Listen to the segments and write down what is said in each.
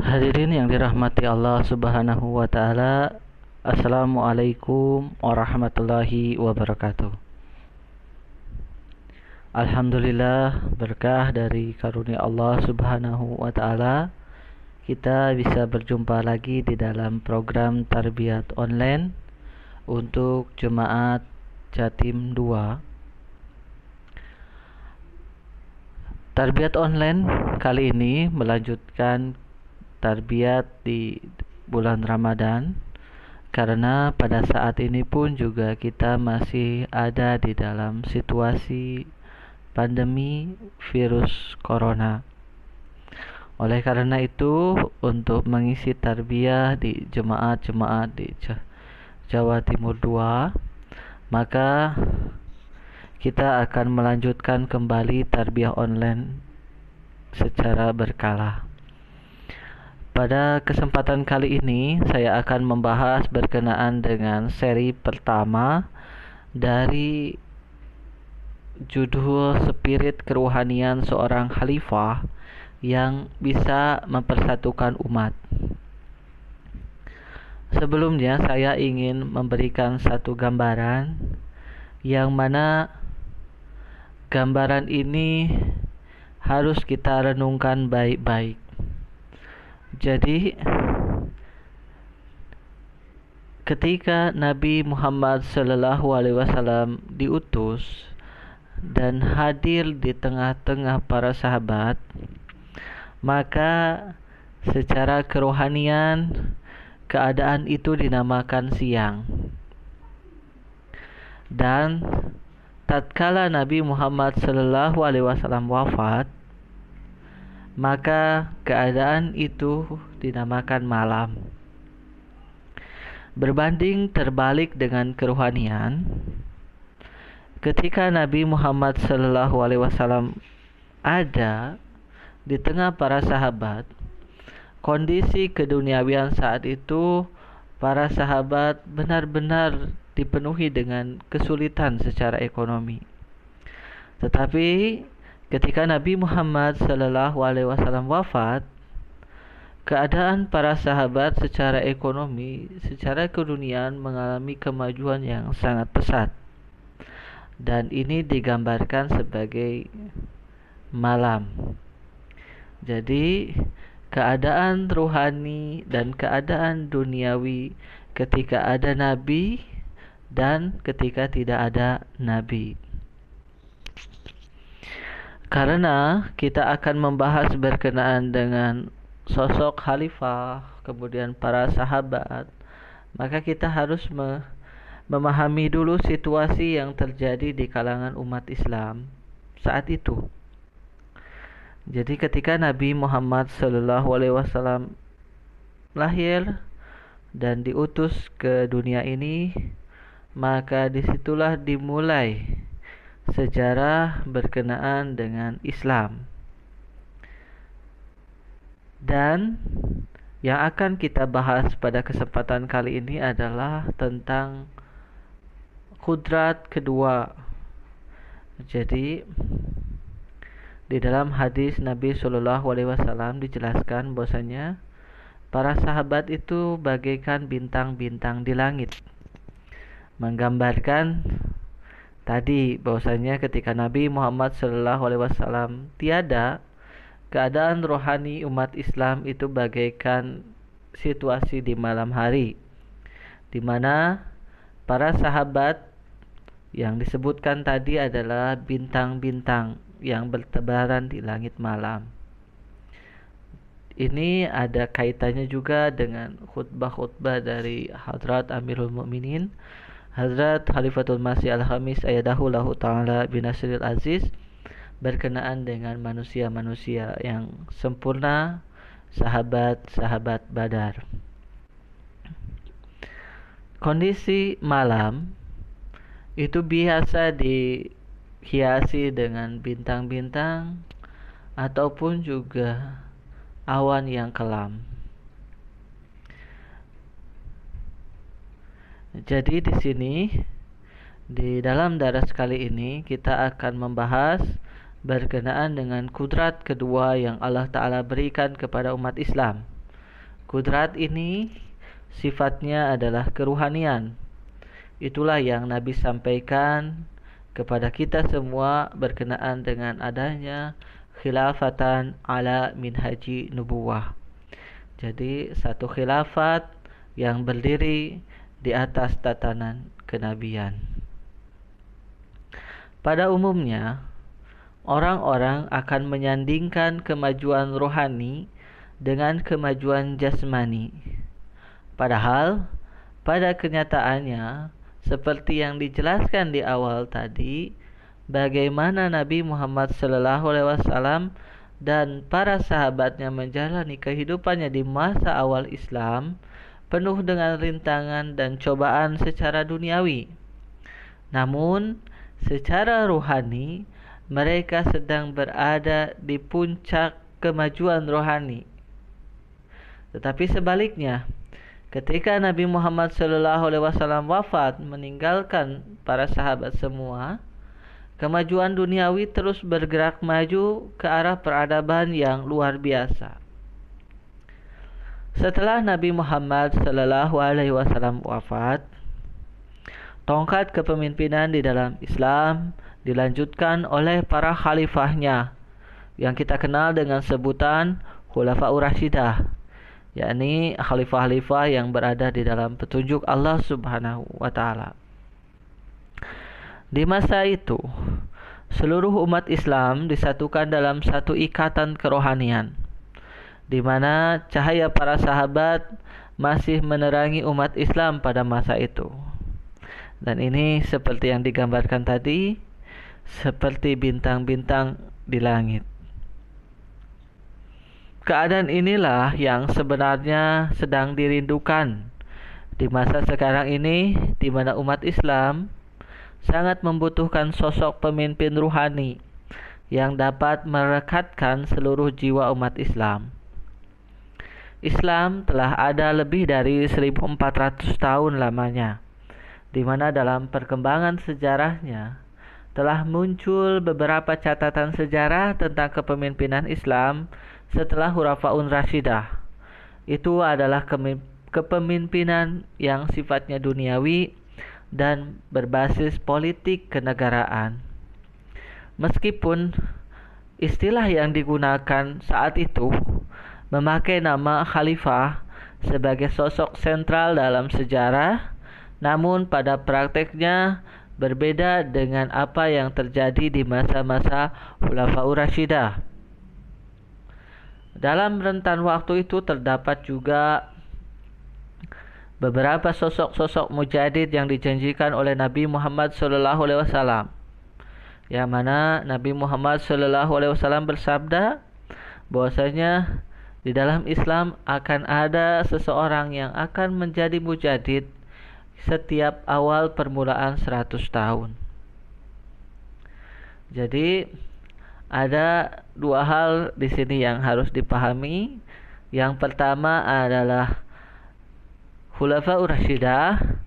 Hadirin yang dirahmati Allah Subhanahu wa taala, Assalamualaikum warahmatullahi wabarakatuh. Alhamdulillah berkah dari karunia Allah Subhanahu wa taala kita bisa berjumpa lagi di dalam program tarbiyat online untuk jemaat Jatim 2 Tarbiyat online kali ini melanjutkan tarbiyat di bulan Ramadan karena pada saat ini pun juga kita masih ada di dalam situasi pandemi virus corona. Oleh karena itu, untuk mengisi tarbiyah di jemaat-jemaat di Jawa Timur 2, maka kita akan melanjutkan kembali tarbiyah online secara berkala. Pada kesempatan kali ini, saya akan membahas berkenaan dengan seri pertama dari judul Spirit Kerohanian Seorang Khalifah yang bisa mempersatukan umat. Sebelumnya, saya ingin memberikan satu gambaran yang mana gambaran ini harus kita renungkan baik-baik. Jadi ketika Nabi Muhammad Sallallahu Alaihi Wasallam diutus dan hadir di tengah-tengah para sahabat, maka secara kerohanian keadaan itu dinamakan siang. Dan tatkala Nabi Muhammad Shallallahu Alaihi Wasallam wafat, maka keadaan itu dinamakan malam. Berbanding terbalik dengan kerohanian, ketika Nabi Muhammad Wasallam ada di tengah para sahabat, kondisi keduniawian saat itu para sahabat benar-benar dipenuhi dengan kesulitan secara ekonomi. Tetapi ketika Nabi Muhammad Wasallam wafat, keadaan para sahabat secara ekonomi, secara keduniaan mengalami kemajuan yang sangat pesat. Dan ini digambarkan sebagai malam. Jadi, keadaan rohani dan keadaan duniawi ketika ada nabi dan ketika tidak ada nabi. Karena kita akan membahas berkenaan dengan sosok khalifah, kemudian para sahabat, maka kita harus me memahami dulu situasi yang terjadi di kalangan umat Islam saat itu. Jadi ketika Nabi Muhammad Wasallam lahir dan diutus ke dunia ini, maka di situlah dimulai sejarah berkenaan dengan Islam. Dan yang akan kita bahas pada kesempatan kali ini adalah tentang kudrat kedua. Jadi di dalam hadis Nabi Shallallahu Alaihi Wasallam dijelaskan bahwasanya para sahabat itu bagaikan bintang-bintang di langit menggambarkan tadi bahwasanya ketika Nabi Muhammad Shallallahu Alaihi Wasallam tiada keadaan rohani umat Islam itu bagaikan situasi di malam hari di mana para sahabat yang disebutkan tadi adalah bintang-bintang yang bertebaran di langit malam. Ini ada kaitannya juga dengan khutbah-khutbah dari Hadrat Amirul Mukminin Hazrat Khalifatul Masih Al-Hamis ayadahu lahu ta'ala binasiril aziz berkenaan dengan manusia-manusia yang sempurna sahabat-sahabat badar. Kondisi malam itu biasa dihiasi dengan bintang-bintang ataupun juga awan yang kelam Jadi di sini di dalam daras kali ini kita akan membahas berkenaan dengan kudrat kedua yang Allah Ta'ala berikan kepada umat Islam Kudrat ini sifatnya adalah keruhanian. Itulah yang Nabi sampaikan kepada kita semua berkenaan dengan adanya khilafatan ala minhaji nubuwah. Jadi satu khilafat yang berdiri di atas tatanan kenabian. Pada umumnya, orang-orang akan menyandingkan kemajuan rohani dengan kemajuan jasmani. Padahal pada kenyataannya seperti yang dijelaskan di awal tadi, bagaimana Nabi Muhammad SAW dan para sahabatnya menjalani kehidupannya di masa awal Islam penuh dengan rintangan dan cobaan secara duniawi. Namun, secara rohani mereka sedang berada di puncak kemajuan rohani. Tetapi sebaliknya, ketika Nabi Muhammad SAW wafat meninggalkan para sahabat semua, kemajuan duniawi terus bergerak maju ke arah peradaban yang luar biasa. Setelah Nabi Muhammad SAW wafat, tongkat kepemimpinan di dalam Islam dilanjutkan oleh para khalifahnya yang kita kenal dengan sebutan Khulafaur Rashidah yakni khalifah-khalifah yang berada di dalam petunjuk Allah Subhanahu wa taala. Di masa itu, seluruh umat Islam disatukan dalam satu ikatan kerohanian di mana cahaya para sahabat masih menerangi umat Islam pada masa itu. Dan ini seperti yang digambarkan tadi, seperti bintang-bintang di langit. Keadaan inilah yang sebenarnya sedang dirindukan di masa sekarang ini di mana umat Islam sangat membutuhkan sosok pemimpin ruhani yang dapat merekatkan seluruh jiwa umat Islam. Islam telah ada lebih dari 1400 tahun lamanya, di mana dalam perkembangan sejarahnya telah muncul beberapa catatan sejarah tentang kepemimpinan Islam setelah Hurafaun Rashidah. Itu adalah kepemimpinan yang sifatnya duniawi dan berbasis politik kenegaraan. Meskipun istilah yang digunakan saat itu memakai nama khalifah sebagai sosok sentral dalam sejarah, namun pada prakteknya berbeda dengan apa yang terjadi di masa-masa Khulafaur Rashidah. Dalam rentan waktu itu terdapat juga beberapa sosok-sosok mujadid yang dijanjikan oleh Nabi Muhammad SAW. Yang mana Nabi Muhammad SAW bersabda bahwasanya di dalam Islam akan ada seseorang yang akan menjadi mujadid setiap awal permulaan 100 tahun. Jadi ada dua hal di sini yang harus dipahami. Yang pertama adalah Khulafa Rashidah.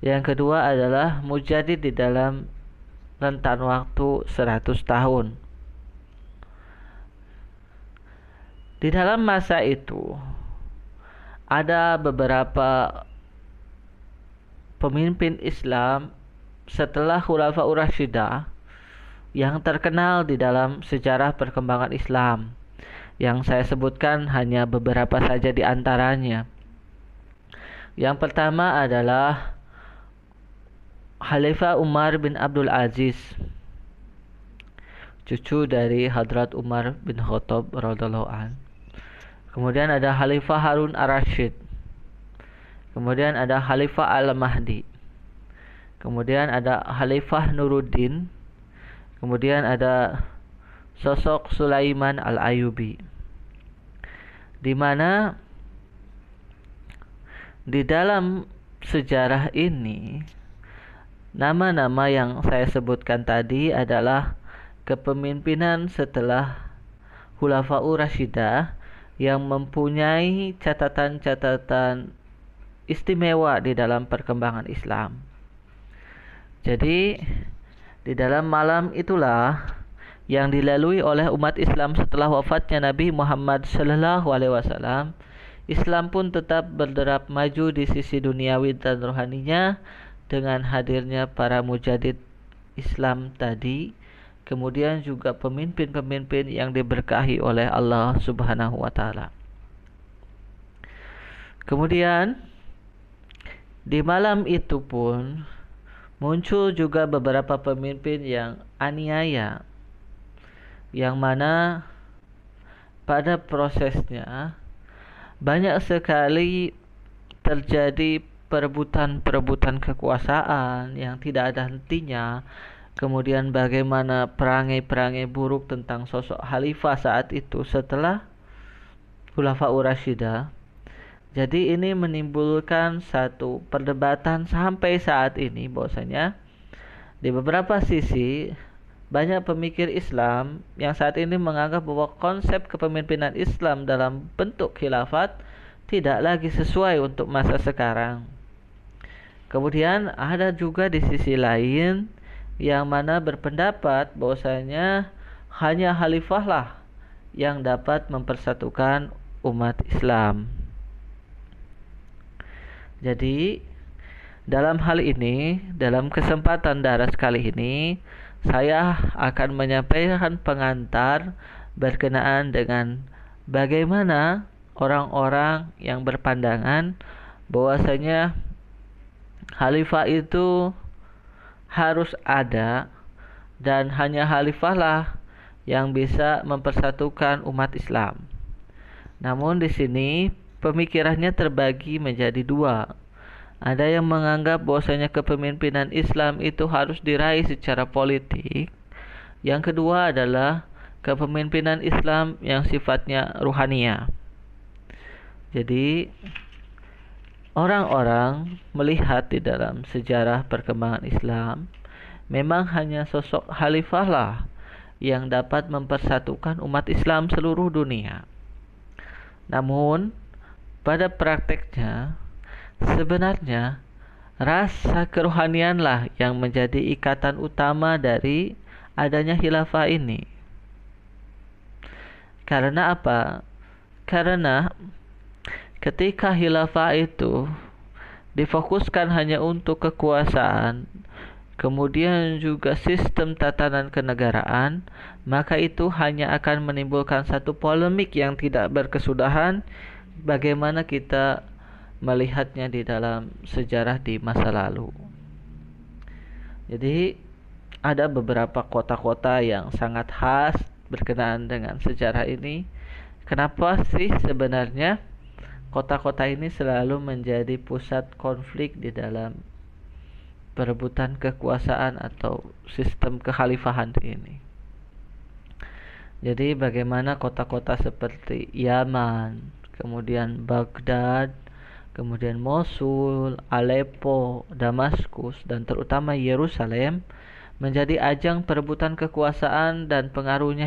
Yang kedua adalah mujadid di dalam rentan waktu 100 tahun. Di dalam masa itu ada beberapa pemimpin Islam setelah Khulafaur Rashidah yang terkenal di dalam sejarah perkembangan Islam. Yang saya sebutkan hanya beberapa saja di antaranya. Yang pertama adalah Khalifah Umar bin Abdul Aziz, cucu dari Hadrat Umar bin Khattab radhiallahu an. Kemudian ada Khalifah Harun Ar-Rasyid. Kemudian ada Khalifah Al-Mahdi. Kemudian ada Khalifah Nuruddin Kemudian ada sosok Sulaiman Al-Ayubi. Di mana di dalam sejarah ini nama-nama yang saya sebutkan tadi adalah kepemimpinan setelah Khulafaur Rashidah yang mempunyai catatan-catatan istimewa di dalam perkembangan Islam. Jadi di dalam malam itulah yang dilalui oleh umat Islam setelah wafatnya Nabi Muhammad sallallahu alaihi wasallam Islam pun tetap berderap maju di sisi duniawi dan rohaninya dengan hadirnya para mujadid Islam tadi kemudian juga pemimpin-pemimpin yang diberkahi oleh Allah Subhanahu wa taala. Kemudian di malam itu pun muncul juga beberapa pemimpin yang aniaya yang mana pada prosesnya banyak sekali terjadi perebutan-perebutan kekuasaan yang tidak ada hentinya. Kemudian bagaimana perangai-perangai buruk tentang sosok khalifah saat itu setelah Khulafaur Rasyidah. Jadi ini menimbulkan satu perdebatan sampai saat ini bahwasanya di beberapa sisi banyak pemikir Islam yang saat ini menganggap bahwa konsep kepemimpinan Islam dalam bentuk khilafat tidak lagi sesuai untuk masa sekarang. Kemudian ada juga di sisi lain yang mana berpendapat bahwasanya hanya khalifah lah yang dapat mempersatukan umat Islam. Jadi dalam hal ini, dalam kesempatan daras kali ini, saya akan menyampaikan pengantar berkenaan dengan bagaimana orang-orang yang berpandangan bahwasanya khalifah itu harus ada dan hanya khalifah lah yang bisa mempersatukan umat Islam. Namun di sini pemikirannya terbagi menjadi dua. Ada yang menganggap bahwasanya kepemimpinan Islam itu harus diraih secara politik. Yang kedua adalah kepemimpinan Islam yang sifatnya ruhania. Jadi orang-orang melihat di dalam sejarah perkembangan Islam memang hanya sosok khalifah lah yang dapat mempersatukan umat Islam seluruh dunia. Namun pada prakteknya sebenarnya rasa kerohanianlah yang menjadi ikatan utama dari adanya khilafah ini. Karena apa? Karena ketika khilafah itu difokuskan hanya untuk kekuasaan, kemudian juga sistem tatanan kenegaraan, maka itu hanya akan menimbulkan satu polemik yang tidak berkesudahan bagaimana kita melihatnya di dalam sejarah di masa lalu. Jadi ada beberapa kota-kota yang sangat khas berkenaan dengan sejarah ini. Kenapa sih sebenarnya kota-kota ini selalu menjadi pusat konflik di dalam perebutan kekuasaan atau sistem kekhalifahan ini. Jadi bagaimana kota-kota seperti Yaman, kemudian Baghdad, kemudian Mosul, Aleppo, Damaskus, dan terutama Yerusalem menjadi ajang perebutan kekuasaan dan pengaruhnya